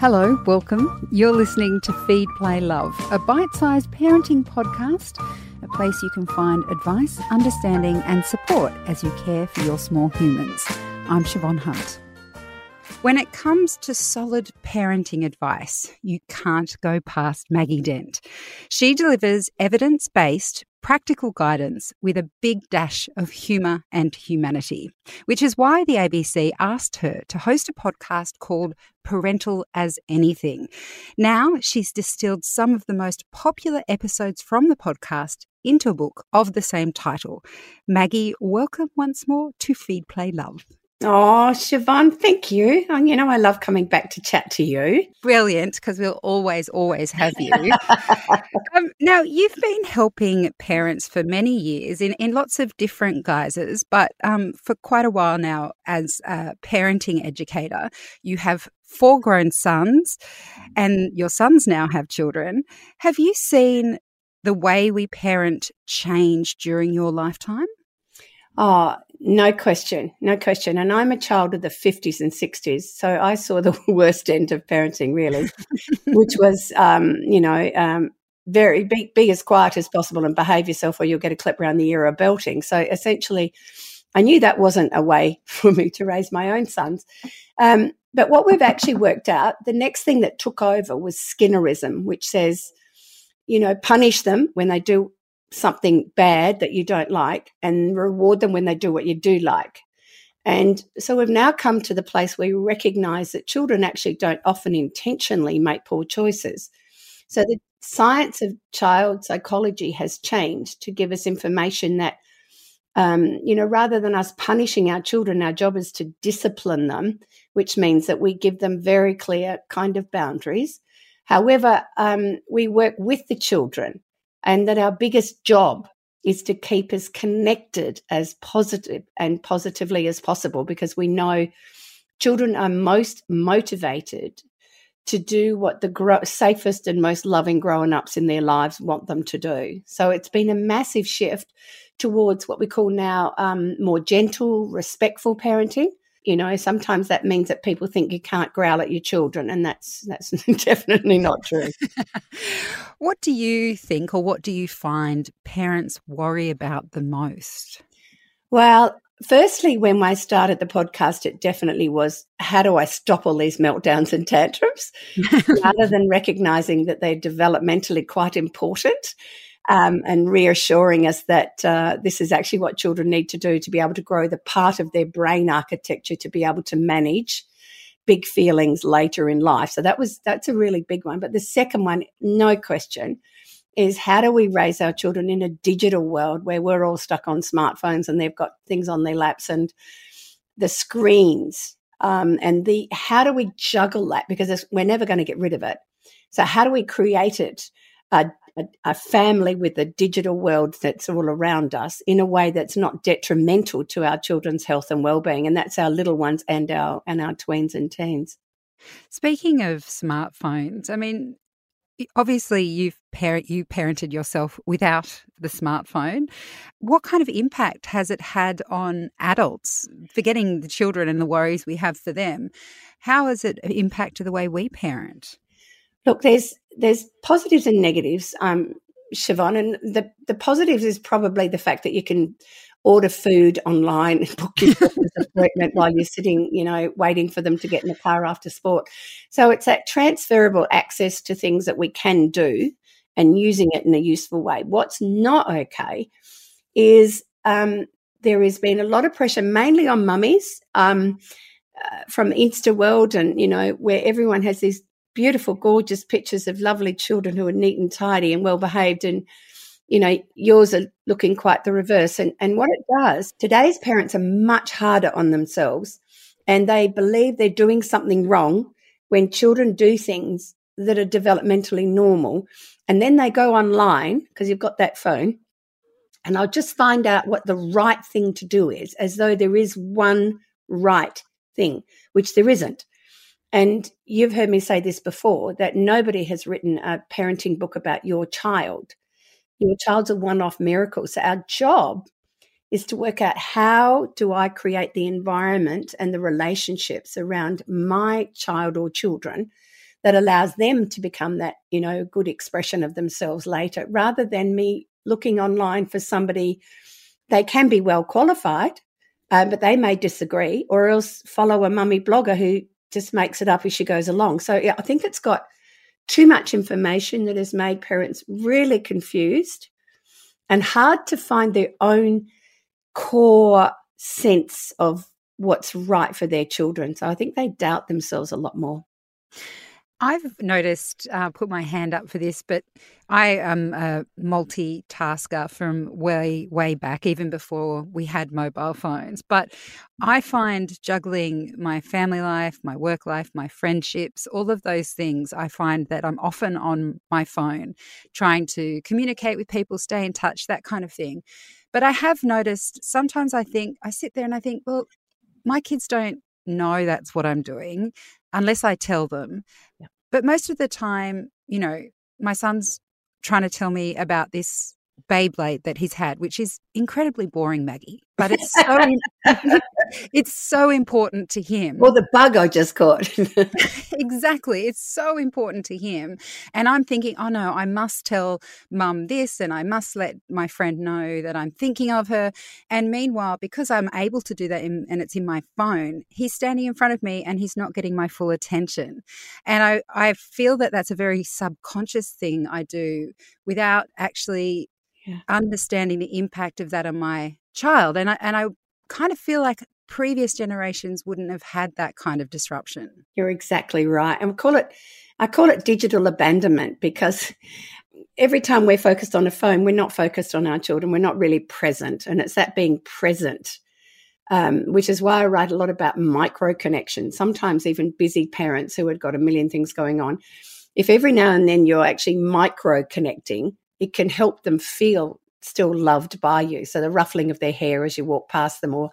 Hello, welcome. You're listening to Feed, Play, Love, a bite sized parenting podcast, a place you can find advice, understanding, and support as you care for your small humans. I'm Siobhan Hunt. When it comes to solid parenting advice, you can't go past Maggie Dent. She delivers evidence based, practical guidance with a big dash of humour and humanity, which is why the ABC asked her to host a podcast called Parental as Anything. Now she's distilled some of the most popular episodes from the podcast into a book of the same title. Maggie, welcome once more to Feed Play Love. Oh, Siobhan, thank you. And you know, I love coming back to chat to you. Brilliant, because we'll always, always have you. um, now, you've been helping parents for many years in, in lots of different guises, but um, for quite a while now, as a parenting educator, you have four grown sons, and your sons now have children. Have you seen the way we parent change during your lifetime? Oh, no question, no question. And I'm a child of the 50s and 60s, so I saw the worst end of parenting, really, which was, um, you know, um, very be, be as quiet as possible and behave yourself, or you'll get a clip around the ear or belting. So essentially, I knew that wasn't a way for me to raise my own sons. Um, but what we've actually worked out, the next thing that took over was Skinnerism, which says, you know, punish them when they do something bad that you don't like and reward them when they do what you do like. And so we've now come to the place where we recognize that children actually don't often intentionally make poor choices. So the science of child psychology has changed to give us information that, um, you know, rather than us punishing our children, our job is to discipline them, which means that we give them very clear kind of boundaries. However, um, we work with the children and that our biggest job is to keep us connected as positive and positively as possible because we know children are most motivated to do what the gro- safest and most loving grown ups in their lives want them to do. So it's been a massive shift towards what we call now um, more gentle, respectful parenting you know sometimes that means that people think you can't growl at your children and that's that's definitely not true. What do you think or what do you find parents worry about the most? Well firstly when i started the podcast it definitely was how do i stop all these meltdowns and tantrums? Rather than recognizing that they're developmentally quite important um, and reassuring us that uh, this is actually what children need to do to be able to grow the part of their brain architecture to be able to manage big feelings later in life. So that was that's a really big one. But the second one, no question, is how do we raise our children in a digital world where we're all stuck on smartphones and they've got things on their laps and the screens um, and the how do we juggle that because we're never going to get rid of it. So how do we create it? Uh, a, a, family with a digital world that's all around us in a way that's not detrimental to our children's health and well-being and that's our little ones and our and our tweens and teens. Speaking of smartphones i mean obviously you've you parented yourself without the smartphone. What kind of impact has it had on adults forgetting the children and the worries we have for them? How has it impacted the way we parent Look, there's there's positives and negatives, um, Siobhan, and the the positives is probably the fact that you can order food online and book your appointment while you're sitting, you know, waiting for them to get in the car after sport. So it's that transferable access to things that we can do and using it in a useful way. What's not okay is um, there has been a lot of pressure, mainly on mummies. Um, uh, from Insta world and you know where everyone has these beautiful, gorgeous pictures of lovely children who are neat and tidy and well behaved. And, you know, yours are looking quite the reverse. And, and what it does, today's parents are much harder on themselves and they believe they're doing something wrong when children do things that are developmentally normal. And then they go online because you've got that phone and I'll just find out what the right thing to do is, as though there is one right thing, which there isn't. And you've heard me say this before that nobody has written a parenting book about your child. Your child's a one off miracle. So our job is to work out how do I create the environment and the relationships around my child or children that allows them to become that, you know, good expression of themselves later, rather than me looking online for somebody. They can be well qualified, uh, but they may disagree, or else follow a mummy blogger who just makes it up as she goes along. So yeah, I think it's got too much information that has made parents really confused and hard to find their own core sense of what's right for their children. So I think they doubt themselves a lot more. I've noticed, uh, put my hand up for this, but I am a multitasker from way, way back, even before we had mobile phones. But I find juggling my family life, my work life, my friendships, all of those things, I find that I'm often on my phone trying to communicate with people, stay in touch, that kind of thing. But I have noticed sometimes I think, I sit there and I think, well, my kids don't know that's what I'm doing unless I tell them. Yeah. But most of the time, you know, my son's trying to tell me about this Beyblade that he's had, which is incredibly boring, Maggie. But it's so it's so important to him. Well, the bug I just caught. exactly, it's so important to him, and I'm thinking, oh no, I must tell Mum this, and I must let my friend know that I'm thinking of her. And meanwhile, because I'm able to do that, in, and it's in my phone, he's standing in front of me, and he's not getting my full attention. And I I feel that that's a very subconscious thing I do without actually yeah. understanding the impact of that on my child. And I, and I kind of feel like previous generations wouldn't have had that kind of disruption. You're exactly right. And we call it, I call it digital abandonment because every time we're focused on a phone, we're not focused on our children. We're not really present. And it's that being present, um, which is why I write a lot about micro connections. Sometimes even busy parents who have got a million things going on. If every now and then you're actually micro connecting, it can help them feel still loved by you. So the ruffling of their hair as you walk past them, or,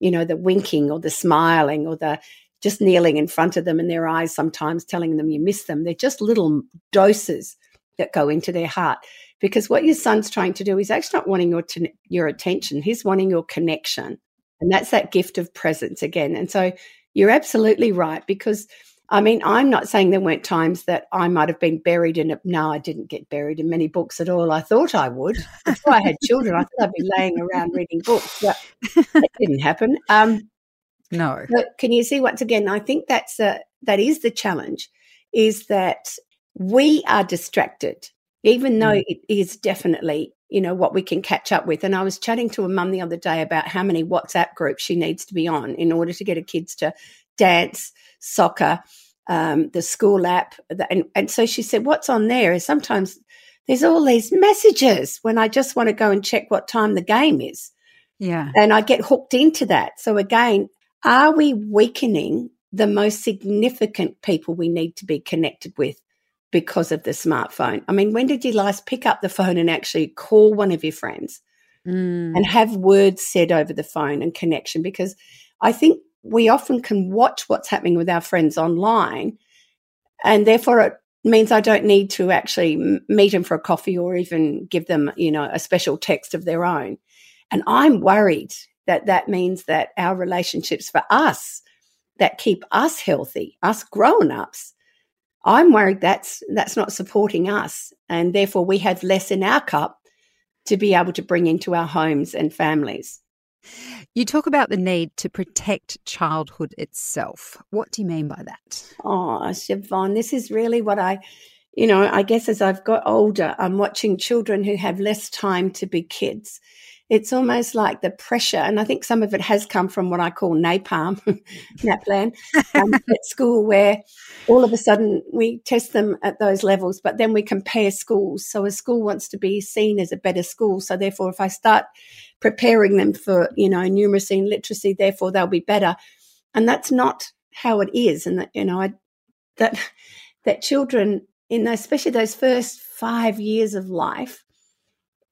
you know, the winking or the smiling or the just kneeling in front of them and their eyes sometimes telling them you miss them. They're just little doses that go into their heart. Because what your son's trying to do is actually not wanting your, t- your attention, he's wanting your connection. And that's that gift of presence again. And so you're absolutely right because I mean, I'm not saying there weren't times that I might have been buried in it. No, I didn't get buried in many books at all. I thought I would. Before I had children, I thought I'd be laying around reading books, but it didn't happen. Um, no. But can you see once again? I think that's a, that is the challenge, is that we are distracted, even though mm. it is definitely you know what we can catch up with. And I was chatting to a mum the other day about how many WhatsApp groups she needs to be on in order to get her kids to dance, soccer, um, the school app. And, and so she said, What's on there is sometimes there's all these messages when I just want to go and check what time the game is. Yeah. And I get hooked into that. So again, are we weakening the most significant people we need to be connected with because of the smartphone? I mean, when did you last pick up the phone and actually call one of your friends mm. and have words said over the phone and connection? Because I think we often can watch what's happening with our friends online, and therefore it means I don't need to actually meet them for a coffee or even give them, you know, a special text of their own. And I'm worried that that means that our relationships for us that keep us healthy, us grown ups, I'm worried that's that's not supporting us, and therefore we have less in our cup to be able to bring into our homes and families. You talk about the need to protect childhood itself. What do you mean by that? Oh, Siobhan, this is really what I, you know, I guess as I've got older, I'm watching children who have less time to be kids it's almost like the pressure, and I think some of it has come from what I call napalm, NAPLAN, um, at school, where all of a sudden we test them at those levels, but then we compare schools. So a school wants to be seen as a better school. So therefore, if I start preparing them for, you know, numeracy and literacy, therefore they'll be better. And that's not how it is. And that, you know, I, that, that children in those, especially those first five years of life,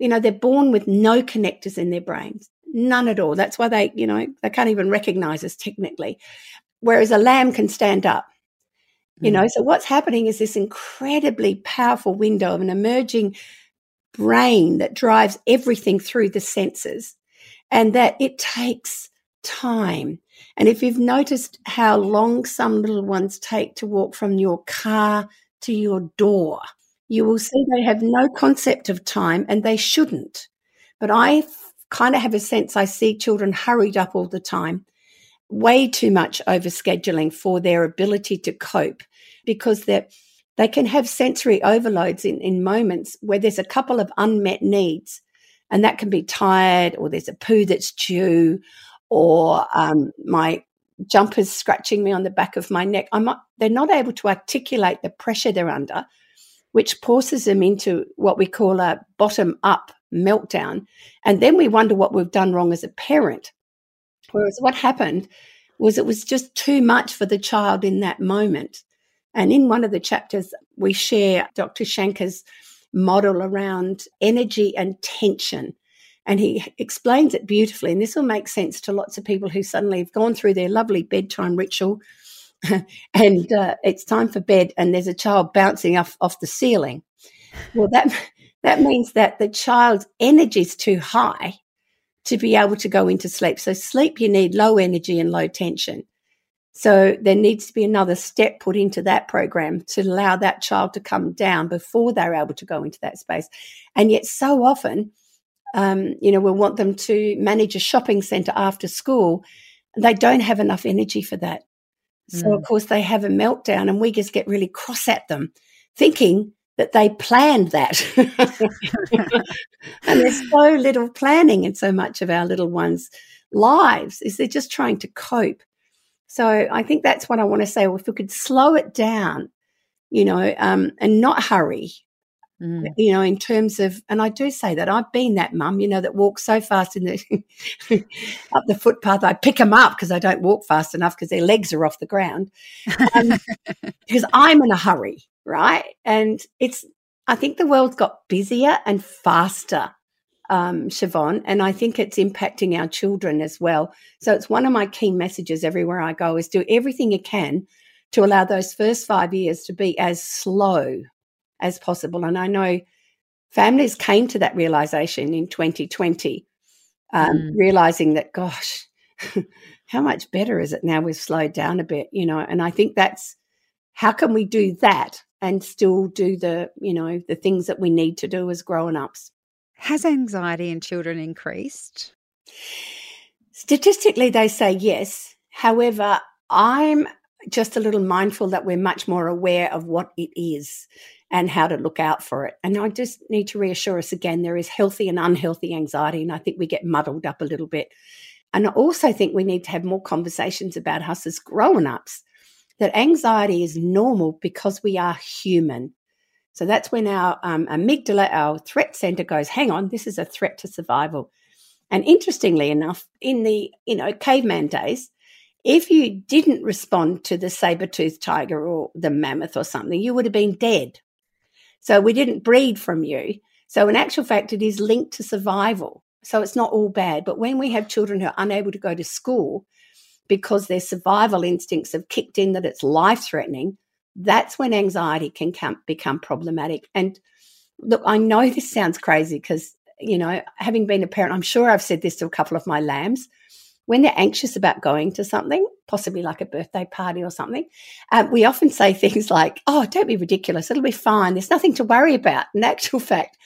you know, they're born with no connectors in their brains, none at all. That's why they, you know, they can't even recognize us technically. Whereas a lamb can stand up, you know. Mm. So what's happening is this incredibly powerful window of an emerging brain that drives everything through the senses and that it takes time. And if you've noticed how long some little ones take to walk from your car to your door, you will see they have no concept of time and they shouldn't. But I kind of have a sense I see children hurried up all the time, way too much overscheduling for their ability to cope because they're they can have sensory overloads in, in moments where there's a couple of unmet needs, and that can be tired, or there's a poo that's due, or um, my jumper's scratching me on the back of my neck. I'm not, they're not able to articulate the pressure they're under, which forces them into what we call a bottom up meltdown. And then we wonder what we've done wrong as a parent. Whereas what happened was it was just too much for the child in that moment. And in one of the chapters, we share Dr. Shanker's model around energy and tension. And he explains it beautifully. And this will make sense to lots of people who suddenly have gone through their lovely bedtime ritual and uh, it's time for bed and there's a child bouncing off, off the ceiling. Well, that, that means that the child's energy is too high to be able to go into sleep. So, sleep, you need low energy and low tension. So there needs to be another step put into that program to allow that child to come down before they're able to go into that space. And yet, so often, um, you know, we'll want them to manage a shopping centre after school. They don't have enough energy for that. So, mm. of course, they have a meltdown, and we just get really cross at them, thinking that they planned that. and there's so little planning in so much of our little ones' lives, is they're just trying to cope. So I think that's what I want to say. Well, if we could slow it down, you know, um, and not hurry, mm. you know, in terms of, and I do say that I've been that mum, you know, that walks so fast in the up the footpath. I pick them up because I don't walk fast enough because their legs are off the ground um, because I'm in a hurry, right? And it's, I think the world's got busier and faster um, Siobhan, and I think it's impacting our children as well. So it's one of my key messages everywhere I go is do everything you can to allow those first five years to be as slow as possible. And I know families came to that realization in 2020, um, mm. realizing that, gosh, how much better is it now we've slowed down a bit, you know? And I think that's how can we do that and still do the, you know, the things that we need to do as grown ups? Has anxiety in children increased? Statistically, they say yes. However, I'm just a little mindful that we're much more aware of what it is and how to look out for it. And I just need to reassure us again there is healthy and unhealthy anxiety. And I think we get muddled up a little bit. And I also think we need to have more conversations about us as grown ups that anxiety is normal because we are human. So that's when our um, amygdala, our threat center goes, hang on, this is a threat to survival. And interestingly enough, in the, you know, caveman days, if you didn't respond to the saber-toothed tiger or the mammoth or something, you would have been dead. So we didn't breed from you. So in actual fact, it is linked to survival. So it's not all bad. But when we have children who are unable to go to school because their survival instincts have kicked in that it's life threatening, that's when anxiety can come, become problematic. And look, I know this sounds crazy because, you know, having been a parent, I'm sure I've said this to a couple of my lambs. When they're anxious about going to something, possibly like a birthday party or something, um, we often say things like, oh, don't be ridiculous. It'll be fine. There's nothing to worry about. In actual fact,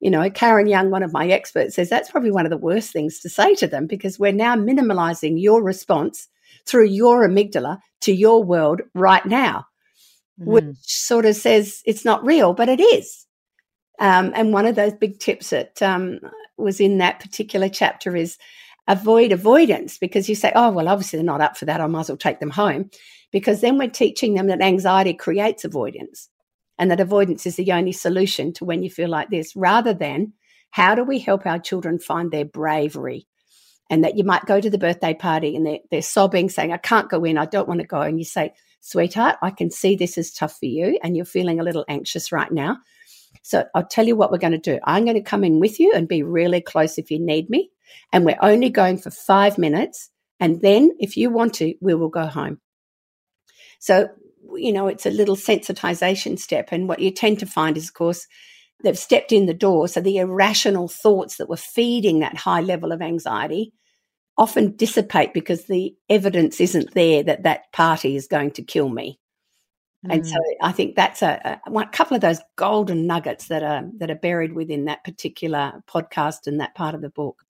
you know, Karen Young, one of my experts, says that's probably one of the worst things to say to them because we're now minimalizing your response through your amygdala to your world right now mm. which sort of says it's not real, but it is. Um, and one of those big tips that um, was in that particular chapter is avoid avoidance because you say, oh, well, obviously they're not up for that. I might as well take them home. Because then we're teaching them that anxiety creates avoidance and that avoidance is the only solution to when you feel like this, rather than how do we help our children find their bravery? And that you might go to the birthday party and they're, they're sobbing, saying, I can't go in, I don't want to go. And you say, sweetheart, I can see this is tough for you and you're feeling a little anxious right now. So I'll tell you what we're going to do. I'm going to come in with you and be really close if you need me. And we're only going for five minutes. And then if you want to, we will go home. So, you know, it's a little sensitization step. And what you tend to find is, of course, they've stepped in the door. So the irrational thoughts that were feeding that high level of anxiety often dissipate because the evidence isn't there that that party is going to kill me. Mm. And so. I think that's a, a, a, couple of those golden nuggets that are that are buried within that particular podcast and that part of the book.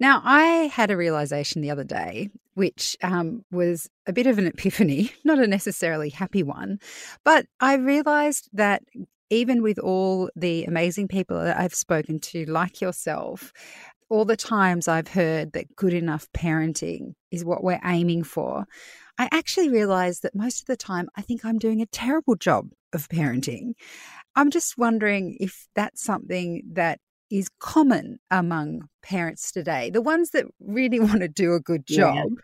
Now, I had a realization the other day, which um, was a bit of an epiphany, not a necessarily happy one, but I realized that even with all the amazing people that I've spoken to, like yourself, all the times I've heard that good enough parenting is what we're aiming for, I actually realized that most of the time I think I'm doing a terrible job of parenting. I'm just wondering if that's something that is common among parents today, the ones that really want to do a good job. Yeah.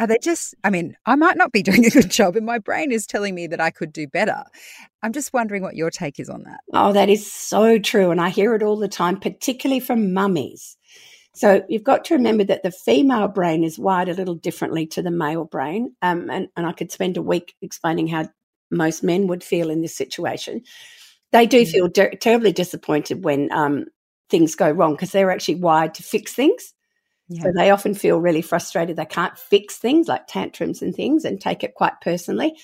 Are they just, I mean, I might not be doing a good job and my brain is telling me that I could do better. I'm just wondering what your take is on that. Oh, that is so true. And I hear it all the time, particularly from mummies. So you've got to remember that the female brain is wired a little differently to the male brain. Um, and, and I could spend a week explaining how most men would feel in this situation. They do mm. feel ter- terribly disappointed when um, things go wrong because they're actually wired to fix things. Yeah. So they often feel really frustrated. They can't fix things like tantrums and things and take it quite personally.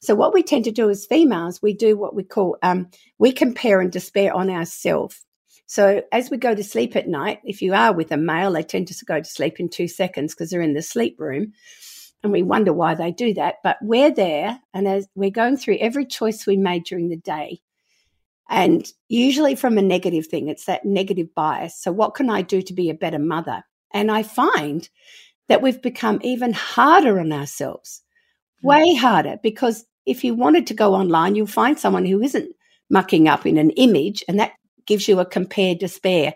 So what we tend to do as females, we do what we call um, we compare and despair on ourselves. So as we go to sleep at night, if you are with a male, they tend to go to sleep in two seconds because they're in the sleep room. And we wonder why they do that. But we're there and as we're going through every choice we made during the day. And usually from a negative thing, it's that negative bias. So, what can I do to be a better mother? And I find that we've become even harder on ourselves, hmm. way harder, because if you wanted to go online, you'll find someone who isn't mucking up in an image, and that gives you a compared despair.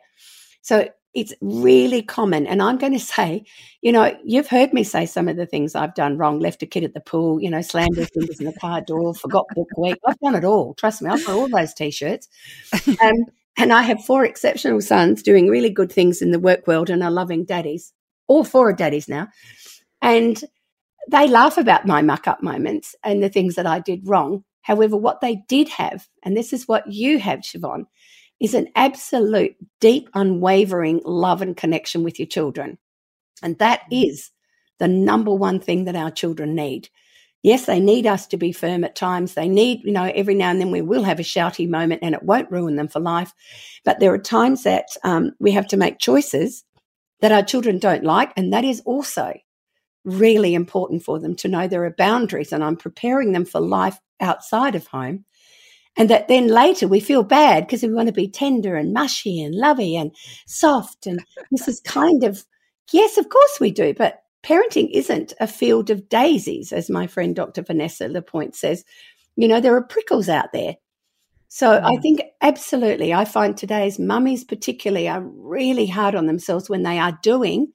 So, it's really common. And I'm going to say, you know, you've heard me say some of the things I've done wrong, left a kid at the pool, you know, slammed his fingers in the car door, forgot book week. I've done it all. Trust me, I've got all those t shirts. Um, and I have four exceptional sons doing really good things in the work world and are loving daddies. All four are daddies now. And they laugh about my muck up moments and the things that I did wrong. However, what they did have, and this is what you have, Siobhan, is an absolute deep, unwavering love and connection with your children. And that mm. the number one thing that our children need. Yes, they need us to be firm at times. They need, you know, every now and then we will have a shouty moment and it won't ruin them for life. But there are times that um, we have to make choices that our children don't like. And that is also really important for them to know there are boundaries and I'm preparing them for life outside of home and that then later we feel bad because we want to be tender and mushy and lovey and soft. And this is kind of, yes, of course we do, but parenting isn't a field of daisies, as my friend Dr. Vanessa Lapointe says. You know, there are prickles out there. So I mm. think absolutely, I find today's mummies particularly are really hard on themselves when they are doing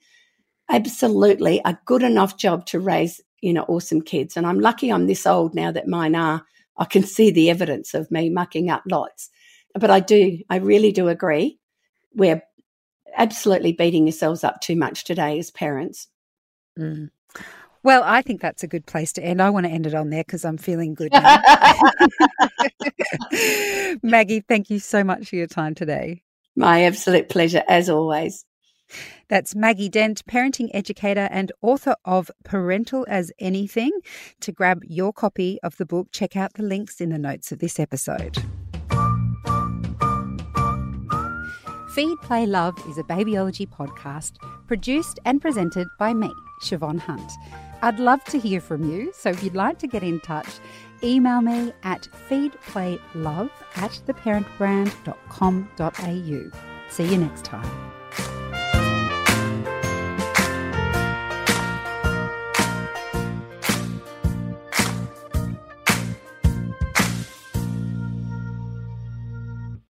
absolutely a good enough job to raise, you know, awesome kids. And I'm lucky I'm this old now that mine are I can see the evidence of me mucking up lots. But I do, I really do agree. We're absolutely beating yourselves up too much today as parents. Mm. Well, I think that's a good place to end. I want to end it on there because I'm feeling good. Maggie, thank you so much for your time today. My absolute pleasure, as always. That's Maggie Dent, parenting educator and author of Parental as Anything. To grab your copy of the book, check out the links in the notes of this episode. Feed, Play, Love is a babyology podcast produced and presented by me, Siobhan Hunt. I'd love to hear from you, so if you'd like to get in touch, email me at feedplaylove at theparentbrand.com.au. See you next time.